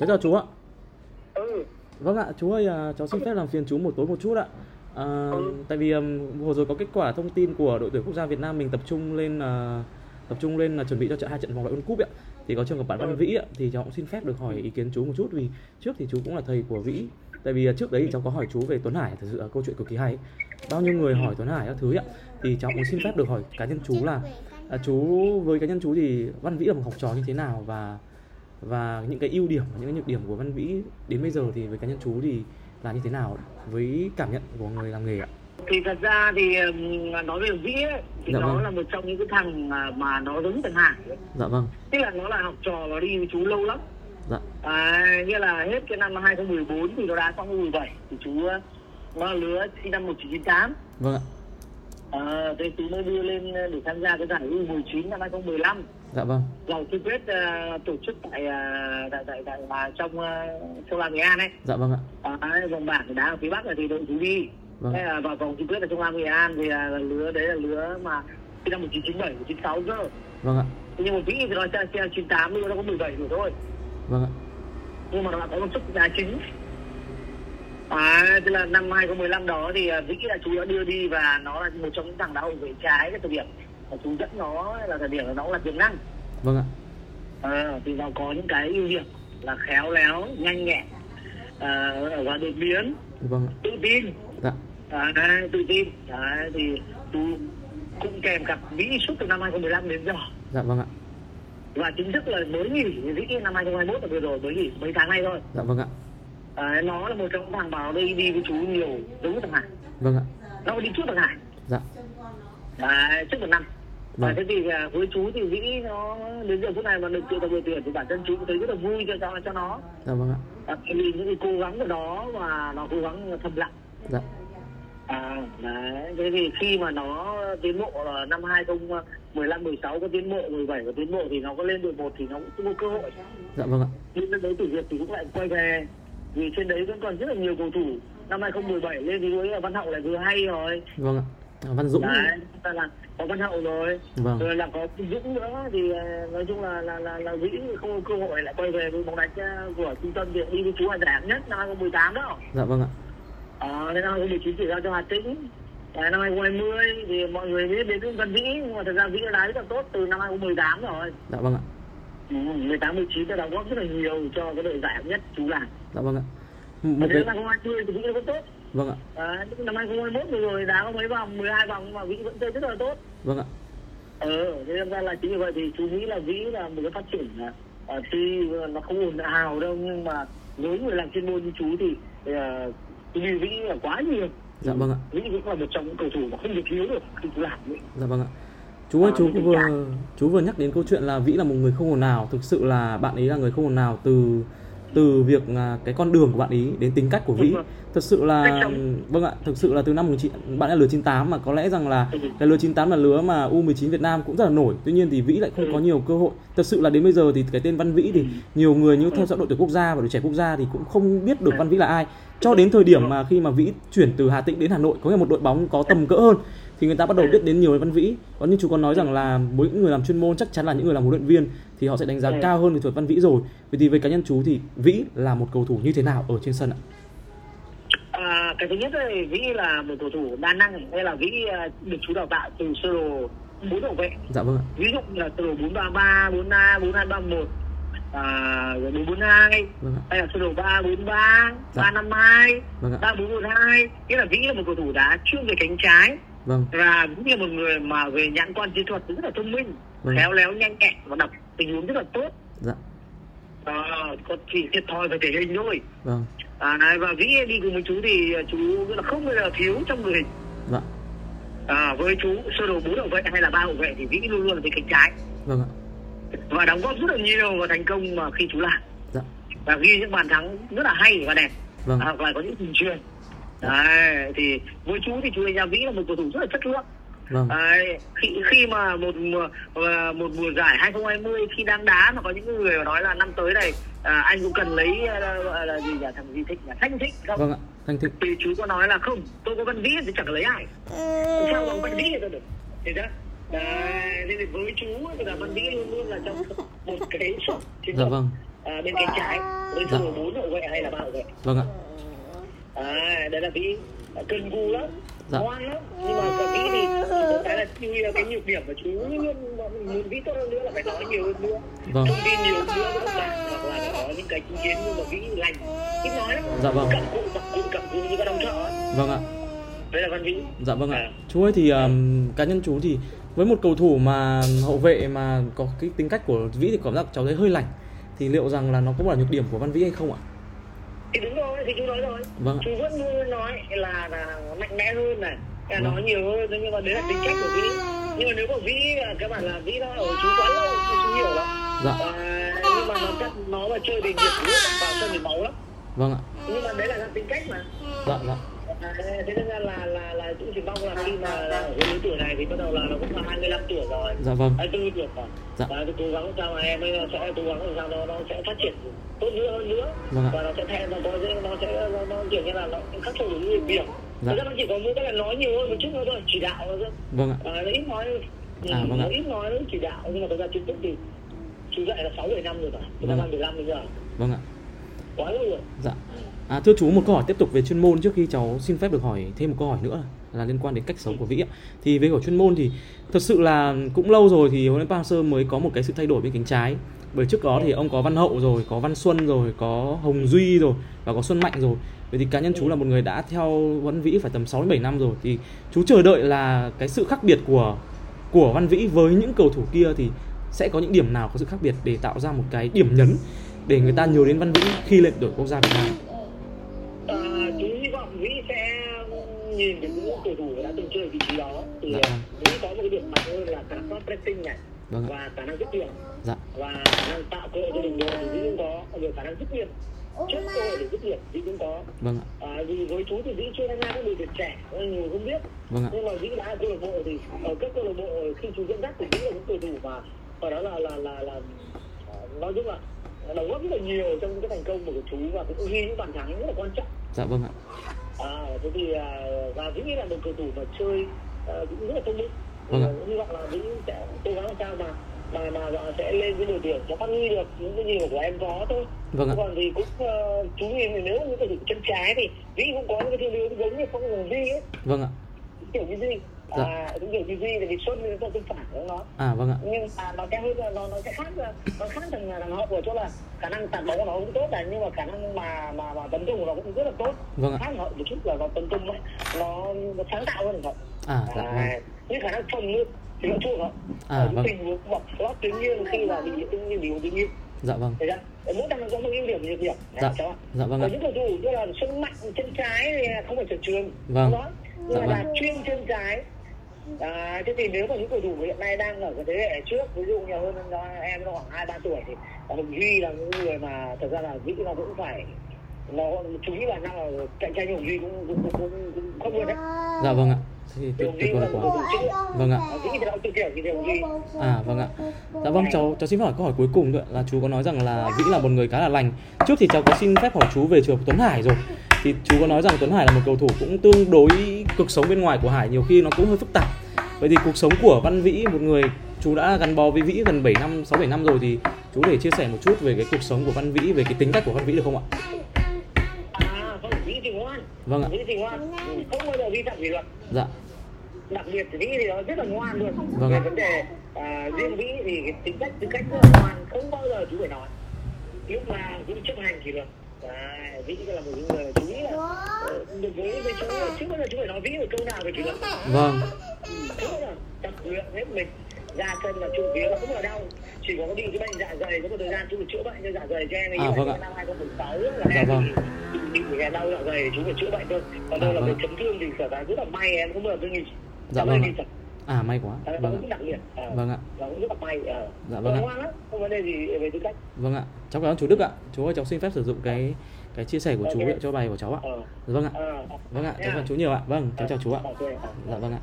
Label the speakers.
Speaker 1: cháu chào chú ạ.
Speaker 2: Ừ.
Speaker 1: Vâng ạ chú ơi à, cháu xin phép làm phiền chú một tối một chút ạ. À,
Speaker 2: Ừ.
Speaker 1: tại vì um, vừa rồi có kết quả thông tin của đội tuyển quốc gia Việt Nam mình tập trung lên à, tập trung lên là chuẩn bị cho trận hai trận vòng loại World Cup ạ. Thì có trường hợp bạn Văn
Speaker 2: Ừ.
Speaker 1: Vĩ ạ thì cháu cũng xin phép được hỏi ý kiến chú một chút vì trước thì chú cũng là thầy của Vĩ. Tại vì à, trước đấy thì cháu có hỏi chú về Tuấn Hải thật sự là câu chuyện cực kỳ hay. Bao nhiêu người hỏi Tuấn Hải các thứ ạ. Thì cháu cũng xin phép được hỏi cá nhân chú là à, chú với cá nhân chú thì Văn Vĩ là một học trò như thế nào và và những cái ưu điểm và những cái nhược điểm của Văn Vĩ đến bây giờ thì với cá nhân chú thì là như thế nào với cảm nhận của người làm nghề ạ?
Speaker 2: thì thật ra thì nói về vĩ ấy, thì
Speaker 1: Dạ
Speaker 2: nó
Speaker 1: vâng.
Speaker 2: là một trong những cái thằng mà, mà nó thằng Hải ấy.
Speaker 1: Dạ vâng,
Speaker 2: tức là nó là học trò nó đi với chú lâu lắm.
Speaker 1: Dạ,
Speaker 2: à, nghĩa là hết cái năm 2014 thì nó đã xong 17 thì chú ờ, nó lứa sinh năm 1998
Speaker 1: vâng ạ,
Speaker 2: à, thế chú mới đưa lên để tham gia cái giải U19 năm 2015
Speaker 1: dạ vâng,
Speaker 2: vòng chung kết ờ, tổ chức tại ờ, tại tại, tại à, trong uh, sông Lam Nghệ An ấy.
Speaker 1: Dạ vâng ạ,
Speaker 2: à, vòng bảng đá ở phía Bắc là thì đội chú đi
Speaker 1: Vâng.
Speaker 2: Thế là vào vòng chung kết ở trong Lam Nghệ An thì à, lứa đấy là lứa mà sinh năm 1997 96 cơ.
Speaker 1: Vâng ạ,
Speaker 2: Thế nhưng mà Vĩ thì nó chơi 98 nhưng mà nó có 17 tuổi thôi.
Speaker 1: Vâng ạ,
Speaker 2: nhưng mà nó có một sức đá chính à tức là năm 2015 đó thì à, Vĩ là chú đã đưa đi và nó là một trong những thằng đá hậu vệ trái cái thời điểm mà chú dẫn nó là thời điểm nó cũng là tiềm năng.
Speaker 1: Vâng ạ,
Speaker 2: à, thì nó có những cái ưu điểm là khéo léo nhanh nhẹn à, và đột biến.
Speaker 1: Vâng ạ,
Speaker 2: tự tin.
Speaker 1: Dạ,
Speaker 2: à, tự tin. Đấy, thì chú cũng kèm cặp Vĩ suốt từ năm 2015 đến giờ.
Speaker 1: Dạ vâng ạ,
Speaker 2: và chính thức là mới nghỉ Vĩ năm 2021 là vừa rồi mới nghỉ mấy tháng nay thôi.
Speaker 1: Dạ vâng ạ,
Speaker 2: à, nó là một trong những thằng vào đây đi với chú nhiều với thằng Hải
Speaker 1: vâng ạ,
Speaker 2: nó đi trước thằng Hải?
Speaker 1: Dạ,
Speaker 2: à, trước một năm
Speaker 1: Vâng.
Speaker 2: à, thế thì à, với chú thì Vĩ nó đến giờ phút này mà được triệu tập đội tuyển thì bản thân chú cũng thấy rất là vui cho cho, cho nó.
Speaker 1: Dạ vâng ạ,
Speaker 2: à, vì những cái cố gắng của nó và nó cố gắng thầm lặng.
Speaker 1: Dạ,
Speaker 2: À, đấy. Thế thì khi mà nó tiến bộ là năm 2015 16 có tiến bộ, 17 có tiến bộ thì nó có lên đội 1 thì nó cũng có cơ hội.
Speaker 1: dạ vâng ạ,
Speaker 2: Nhưng lên đấy tử Việt thì cũng lại quay về. Vì trên đấy vẫn còn rất là nhiều cầu thủ. Năm 2017 lên thì với Văn Hậu lại vừa hay rồi.
Speaker 1: vâng ạ, À, Văn Dũng,
Speaker 2: Đấy, ta là có Văn Hậu rồi.
Speaker 1: Vâng.
Speaker 2: Rồi là có Dũng nữa thì ờ, nói chung là là là, là Vĩ không có cơ hội lại quay về với bóng đánh ờ, của trung tâm thì đi với chú là giải hạng nhất năm 2018 đó.
Speaker 1: dạ vâng ạ,
Speaker 2: Ờ, đến năm 2019 chỉ giao cho Hà Tĩnh. Đấy, năm 2020 thì mọi người biết đến Văn Vĩ, nhưng mà thật ra Vĩ đã đá rất là tốt từ năm 2018 rồi.
Speaker 1: dạ vâng ạ,
Speaker 2: 18, 19 đã đóng góp rất là nhiều cho cái đội giải hạng nhất chú làm.
Speaker 1: dạ vâng ạ, một cái,
Speaker 2: năm 2020 thì Vĩ vẫn tốt.
Speaker 1: vâng ạ,
Speaker 2: À, năm 2021 vừa rồi đá có mấy vòng, 12 vòng mà Vĩ vẫn chơi rất là tốt.
Speaker 1: vâng ạ,
Speaker 2: Ờ, thế nên ra là chính vì vậy thì chú nghĩ là Vĩ là một cái phát triển uh, tuy nó không ồn ào đâu nhưng mà với người làm chuyên môn như chú thì uh, vì Vĩ là quá nhiều.
Speaker 1: dạ vâng ạ,
Speaker 2: Vĩ cũng là một trong những cầu thủ mà không được thiếu được khi chú làm
Speaker 1: dạ vâng ạ. Chú ơi,
Speaker 2: Ờ,
Speaker 1: chú vừa chú vừa nhắc đến câu chuyện là Vĩ là một người không ồn ào, thực sự là bạn ấy là người không ồn ào từ từ việc à, cái con đường của bạn ấy đến tính cách của Vĩ. Thật sự là vâng ạ, thực sự là từ năm 19 bạn là lứa 98 mà có lẽ rằng là
Speaker 2: Ừ.
Speaker 1: cái lứa 98 là lứa mà U19 Việt Nam cũng rất là nổi. Tuy nhiên thì Vĩ lại không
Speaker 2: Ừ.
Speaker 1: có nhiều cơ hội. Thật sự là đến bây giờ thì cái tên Văn Vĩ thì nhiều người như theo dõi đội tuyển quốc gia và đội trẻ quốc gia thì cũng không biết được
Speaker 2: Ừ.
Speaker 1: Văn Vĩ là ai. Cho đến thời điểm mà khi mà Vĩ chuyển từ Hà Tĩnh đến Hà Nội có nghĩa là một đội bóng có tầm cỡ hơn thì người ta bắt đầu biết đến nhiều về Văn Vĩ. Còn như chú còn nói rằng là mỗi những người làm chuyên môn chắc chắn là những người làm huấn luyện viên thì họ sẽ đánh giá
Speaker 2: Ừ.
Speaker 1: cao hơn về thuật Văn Vĩ rồi. Vậy thì với cá nhân chú thì Vĩ là một cầu thủ như thế nào ở trên sân ạ?
Speaker 2: À, cái thứ nhất là Vĩ là một cầu thủ đa năng hay là Vĩ à, được chú đào tạo từ sơ đồ bốn hậu vệ
Speaker 1: Dạ vâng ạ.
Speaker 2: ví dụ như là sơ đồ 433, 43, 4231 à, rồi 442
Speaker 1: Vâng ạ.
Speaker 2: hay là sơ đồ 343,
Speaker 1: Dạ.
Speaker 2: 352,
Speaker 1: Vâng ạ.
Speaker 2: 3412 nghĩa là Vĩ là một cầu thủ đá chuyên về cánh trái
Speaker 1: Vâng.
Speaker 2: và cũng là một người mà về nhãn quan chiến thuật rất là thông minh
Speaker 1: Vâng.
Speaker 2: khéo léo nhanh nhẹn và đọc tình huống rất là tốt
Speaker 1: Dạ.
Speaker 2: à, có chỉ thiệt thòi về thể hình thôi
Speaker 1: Vâng.
Speaker 2: à, đấy, và Vĩ đi cùng với chú thì chú là không bao giờ thiếu trong người hình
Speaker 1: Dạ.
Speaker 2: à, với chú sơ đồ bốn hậu vệ hay là ba hậu vệ thì Vĩ luôn luôn là về cánh trái
Speaker 1: Vâng ạ.
Speaker 2: Và đóng góp rất là nhiều vào thành công mà khi chú làm
Speaker 1: Dạ.
Speaker 2: và ghi những bàn thắng rất là hay và đẹp
Speaker 1: Vâng.
Speaker 2: hoặc là có những tình truyền đấy thì với chú thì chú đánh giá Vĩ là một cầu thủ rất là chất lượng
Speaker 1: Vâng.
Speaker 2: Đấy, khi khi mà một mùa ờ, một mùa giải 2020 khi đang đá mà có những người mà nói là năm tới này à, anh cũng cần lấy ờ, gọi là gì nhỉ thằng gì thích nhỉ thanh thích không
Speaker 1: Vâng ạ. Thanh Thịnh.
Speaker 2: thì chú có nói là không tôi có văn vĩ thì chẳng lấy ai sao bằng văn vĩ thì tôi được thì đó Đấy, thế thì với chú thì là văn vĩ luôn luôn là trong một cái chiến
Speaker 1: Dạ vâng.
Speaker 2: à, bên cánh trái bên
Speaker 1: Dạ.
Speaker 2: bốn hậu vệ hay là ba hậu vệ
Speaker 1: vâng ạ
Speaker 2: à đây là vĩ cân cù lắm
Speaker 1: Dạ.
Speaker 2: ngoan lắm nhưng mà cả vĩ thì cái là ý là cái nhược điểm của chú luôn muốn vĩ tốt hơn nữa là phải nói nhiều hơn nữa
Speaker 1: Vâng.
Speaker 2: thông tin nhiều hơn nữa với các bạn hoặc là có những cái chứng kiến nhưng mà vĩ lành ít nói lắm
Speaker 1: Dạ vâng.
Speaker 2: cặm cụi cặm cụi cặm cụi như các đồng ấy.
Speaker 1: vâng ạ
Speaker 2: đấy là văn vĩ
Speaker 1: Dạ vâng ạ.
Speaker 2: À.
Speaker 1: Chú ơi thì um, cá nhân chú thì với một cầu thủ mà hậu vệ mà có cái tính cách của Vĩ thì cảm giác cháu thấy hơi lạnh thì liệu rằng là nó cũng là nhược điểm của Văn Vĩ hay không ạ?
Speaker 2: thì đúng rồi thì chú nói rồi
Speaker 1: Vâng
Speaker 2: chú vẫn luôn nói là là mạnh mẽ hơn này
Speaker 1: Vâng.
Speaker 2: nói nhiều hơn nhưng mà đấy là tính cách của vĩ nhưng mà nếu mà vĩ các bạn là vĩ nó ở chú quá lâu thì chú hiểu lắm
Speaker 1: Dạ.
Speaker 2: à, nhưng mà nó chắc nó mà chơi thì nhiệt nước vào sân thì máu lắm
Speaker 1: Vâng ạ.
Speaker 2: nhưng mà đấy là tính cách mà
Speaker 1: Dạ dạ.
Speaker 2: À, thế nên là là là, là cũng chỉ mong là khi mà ở cái lứa tuổi này thì bắt đầu là nó cũng là 25 tuổi rồi
Speaker 1: Dạ vâng.
Speaker 2: 24 tuổi rồi
Speaker 1: Dạ.
Speaker 2: và tôi cố gắng sao mà em ấy sẽ cố gắng làm sao nó nó sẽ phát triển tốt nữa hơn nữa
Speaker 1: Vâng
Speaker 2: và nó sẽ theo nó có nó sẽ nó, nó kiểu như là nó khắc phục được những nhược điểm
Speaker 1: Dạ.
Speaker 2: Thật ra nó chỉ có mỗi cái là nói nhiều hơn một chút nữa thôi chỉ đạo thôi
Speaker 1: Vâng ạ.
Speaker 2: à, nó ít nói. Ừ,
Speaker 1: À, vâng
Speaker 2: nó ít nói nó chỉ đạo nhưng mà thật ra chính thức thì chú dạy là sáu bảy năm rồi cả từ
Speaker 1: Vâng
Speaker 2: năm
Speaker 1: ạ.
Speaker 2: 2015 đến giờ
Speaker 1: Vâng ạ.
Speaker 2: quá lâu rồi
Speaker 1: Dạ. À, thưa chú một câu hỏi tiếp tục về chuyên môn trước khi cháu xin phép được hỏi thêm một câu hỏi nữa là liên quan đến cách sống của Vĩ ạ. Thì về hỏi chuyên môn thì thật sự là cũng lâu rồi thì huấn luyện Park sơ mới có một cái sự thay đổi bên cánh trái. Bởi trước đó thì ông có Văn Hậu rồi, có Văn Xuân rồi, có Hồng Duy rồi và có Xuân Mạnh rồi. Vậy thì cá nhân chú là một người đã theo Văn Vĩ phải tầm 6 đến 7 năm rồi thì chú chờ đợi là cái sự khác biệt của của Văn Vĩ với những cầu thủ kia thì sẽ có những điểm nào có sự khác biệt để tạo ra một cái điểm nhấn để người ta nhớ đến Văn Vĩ khi lên đội quốc gia Việt Nam.
Speaker 2: Nhìn được những cầu thủ đã từng chơi vị trí đó thì
Speaker 1: Dạ.
Speaker 2: à, Vĩ có một cái điểm mạnh hơn là khả năng pressing này
Speaker 1: Vâng
Speaker 2: và khả năng dứt điểm
Speaker 1: Dạ.
Speaker 2: và khả năng tạo cơ hội cho đồng đội thì Vĩ cũng có rồi khả năng dứt điểm trước cơ hội để dứt điểm Vĩ cũng có
Speaker 1: Vâng ạ.
Speaker 2: à, vì với chú thì Vĩ chưa tham gia các đội tuyển trẻ nên nhiều không biết
Speaker 1: Vâng ạ.
Speaker 2: nhưng mà Vĩ đã câu lạc bộ thì ở các câu lạc bộ khi chú dẫn dắt thì Vĩ là những cầu thủ mà và đó là là là là à, nói chung là đóng góp rất là nhiều trong cái thành công của chú và cũng ghi những bàn thắng rất là quan trọng
Speaker 1: Dạ vâng ạ.
Speaker 2: Thế thì à, và Vĩ là một cầu thủ mà chơi à, cũng rất là thông minh.
Speaker 1: Vâng.
Speaker 2: À, hy vọng là Vĩ sẽ cố gắng làm sao mà mà mà mà sẽ lên cái đội tuyển sẽ phát huy được những cái gì mà của em có thôi.
Speaker 1: Vâng ạ.
Speaker 2: Còn thì cũng uh, chú nhìn thì nếu như cầu thủ chân trái thì Vĩ cũng có những cái thiên yếu giống như không ngừng Vĩ ấy,
Speaker 1: Vâng ạ.
Speaker 2: kiểu như Vĩ.
Speaker 1: Dạ.
Speaker 2: À, cũng kiểu như Vĩ thì xuất lên cho chân phải của nó
Speaker 1: À vâng ạ.
Speaker 2: nhưng mà nó sẽ hơi nó nó sẽ khác nó khác thằng thằng họ ở chỗ là khả năng tạt bóng của nó cũng tốt này nhưng mà khả năng mà mà mà tấn công của nó cũng rất là tốt
Speaker 1: Vâng ạ.
Speaker 2: khác họ một chút là nó tấn công ấy nó, nó sáng tạo hơn họ
Speaker 1: À dạ vâng.
Speaker 2: nhưng khả năng phòng nữa thì nó chua họ
Speaker 1: À, vâng.
Speaker 2: tình huống bọc lót tự nhiên khi là bị tự nhiên bị tự nhiên
Speaker 1: Dạ vâng.
Speaker 2: chưa mỗi thằng có một ưu điểm nhược điểm
Speaker 1: Dạ.
Speaker 2: cháu ạ.
Speaker 1: Dạ vâng ạ.
Speaker 2: những cầu thủ như là Xuân Mạnh chân trái thì không phải sở trường
Speaker 1: Vâng.
Speaker 2: đó nhưng
Speaker 1: Dạ
Speaker 2: mà là
Speaker 1: vâng.
Speaker 2: chuyên chân trái à, thế thì nếu mà những cầu thủ hiện nay đang ở cái thế hệ trước ví dụ như hơn em nó khoảng hai ba tuổi thì Hồng Duy là những người mà thật ra là nghĩ nó cũng phải nó chú nghĩ là năng là cạnh tranh Hồng Duy cũng cũng cũng, cũng, cũng không luôn đấy
Speaker 1: Dạ vâng ạ. Thì tuyệt tuyệt vời quá. Vâng ạ.
Speaker 2: À,
Speaker 1: vâng ạ. Dạ vâng cháu cháu xin hỏi câu hỏi cuối cùng nữa là chú có nói rằng là Vĩ là một người khá là lành. Trước thì cháu có xin phép hỏi chú về trường Tuấn Hải rồi. Thì chú có nói rằng Tuấn Hải là một cầu thủ cũng tương đối cuộc sống bên ngoài của Hải nhiều khi nó cũng hơi phức tạp. Vậy thì cuộc sống của Văn Vĩ một người chú đã gắn bó với Vĩ gần 7 năm, 6 7 năm rồi thì chú để chia sẻ một chút về cái cuộc sống của Văn Vĩ về cái tính cách của Văn Vĩ được không ạ?
Speaker 2: à không Vĩ thì ngoan.
Speaker 1: Vâng ạ.
Speaker 2: Vĩ thì ngoan. Không bao giờ vi phạm kỷ luật.
Speaker 1: Dạ.
Speaker 2: đặc biệt thì Vĩ thì nó rất là ngoan luôn.
Speaker 1: Vâng
Speaker 2: về vấn đề à, riêng Vĩ thì cái tính cách tính cách rất là ngoan không bao giờ chú phải nói. Lúc nào cũng chấp hành kỷ luật Đấy, Vĩ là một người chú nghĩ là được với với chú là bao giờ chú phải nói Vĩ một câu nào về kỷ luật
Speaker 1: Vâng.
Speaker 2: Ừ, bao giờ tập luyện hết mình. Ra sân là chủ yếu là không bao đau. Chỉ có bị cái bệnh dạ dày có một thời gian chú chữa bệnh cho dạ dày cho em ấy
Speaker 1: À, vâng ạ.
Speaker 2: năm 2016 là
Speaker 1: Dạ
Speaker 2: em
Speaker 1: vâng.
Speaker 2: bị bị bị đau dạ dày thì chú phải chữa bệnh thôi. Còn
Speaker 1: À,
Speaker 2: đâu là
Speaker 1: vâng.
Speaker 2: chấn thương thì sở ra rất là may em không bao giờ tôi nghỉ
Speaker 1: Dạ vâng ạ. À may quá.
Speaker 2: Ờ, nó
Speaker 1: Vâng
Speaker 2: cũng
Speaker 1: ạ.
Speaker 2: đặc biệt Ờ,
Speaker 1: Vâng ạ.
Speaker 2: cũng rất là may ờ.
Speaker 1: Dạ vâng ạ.
Speaker 2: không vấn đề gì về tư cách
Speaker 1: Vâng ạ. Cháu cảm ơn chú Đức ạ. Chú ơi cháu xin phép sử dụng cái cái chia sẻ của chú ạ, cho bài của cháu ạ.
Speaker 2: ờ
Speaker 1: Vâng ạ.
Speaker 2: ờ
Speaker 1: Vâng ạ, cháu cảm ơn chú nhiều ạ. Vâng, cháu chào chú ạ.
Speaker 2: Ờ.
Speaker 1: Dạ vâng ạ.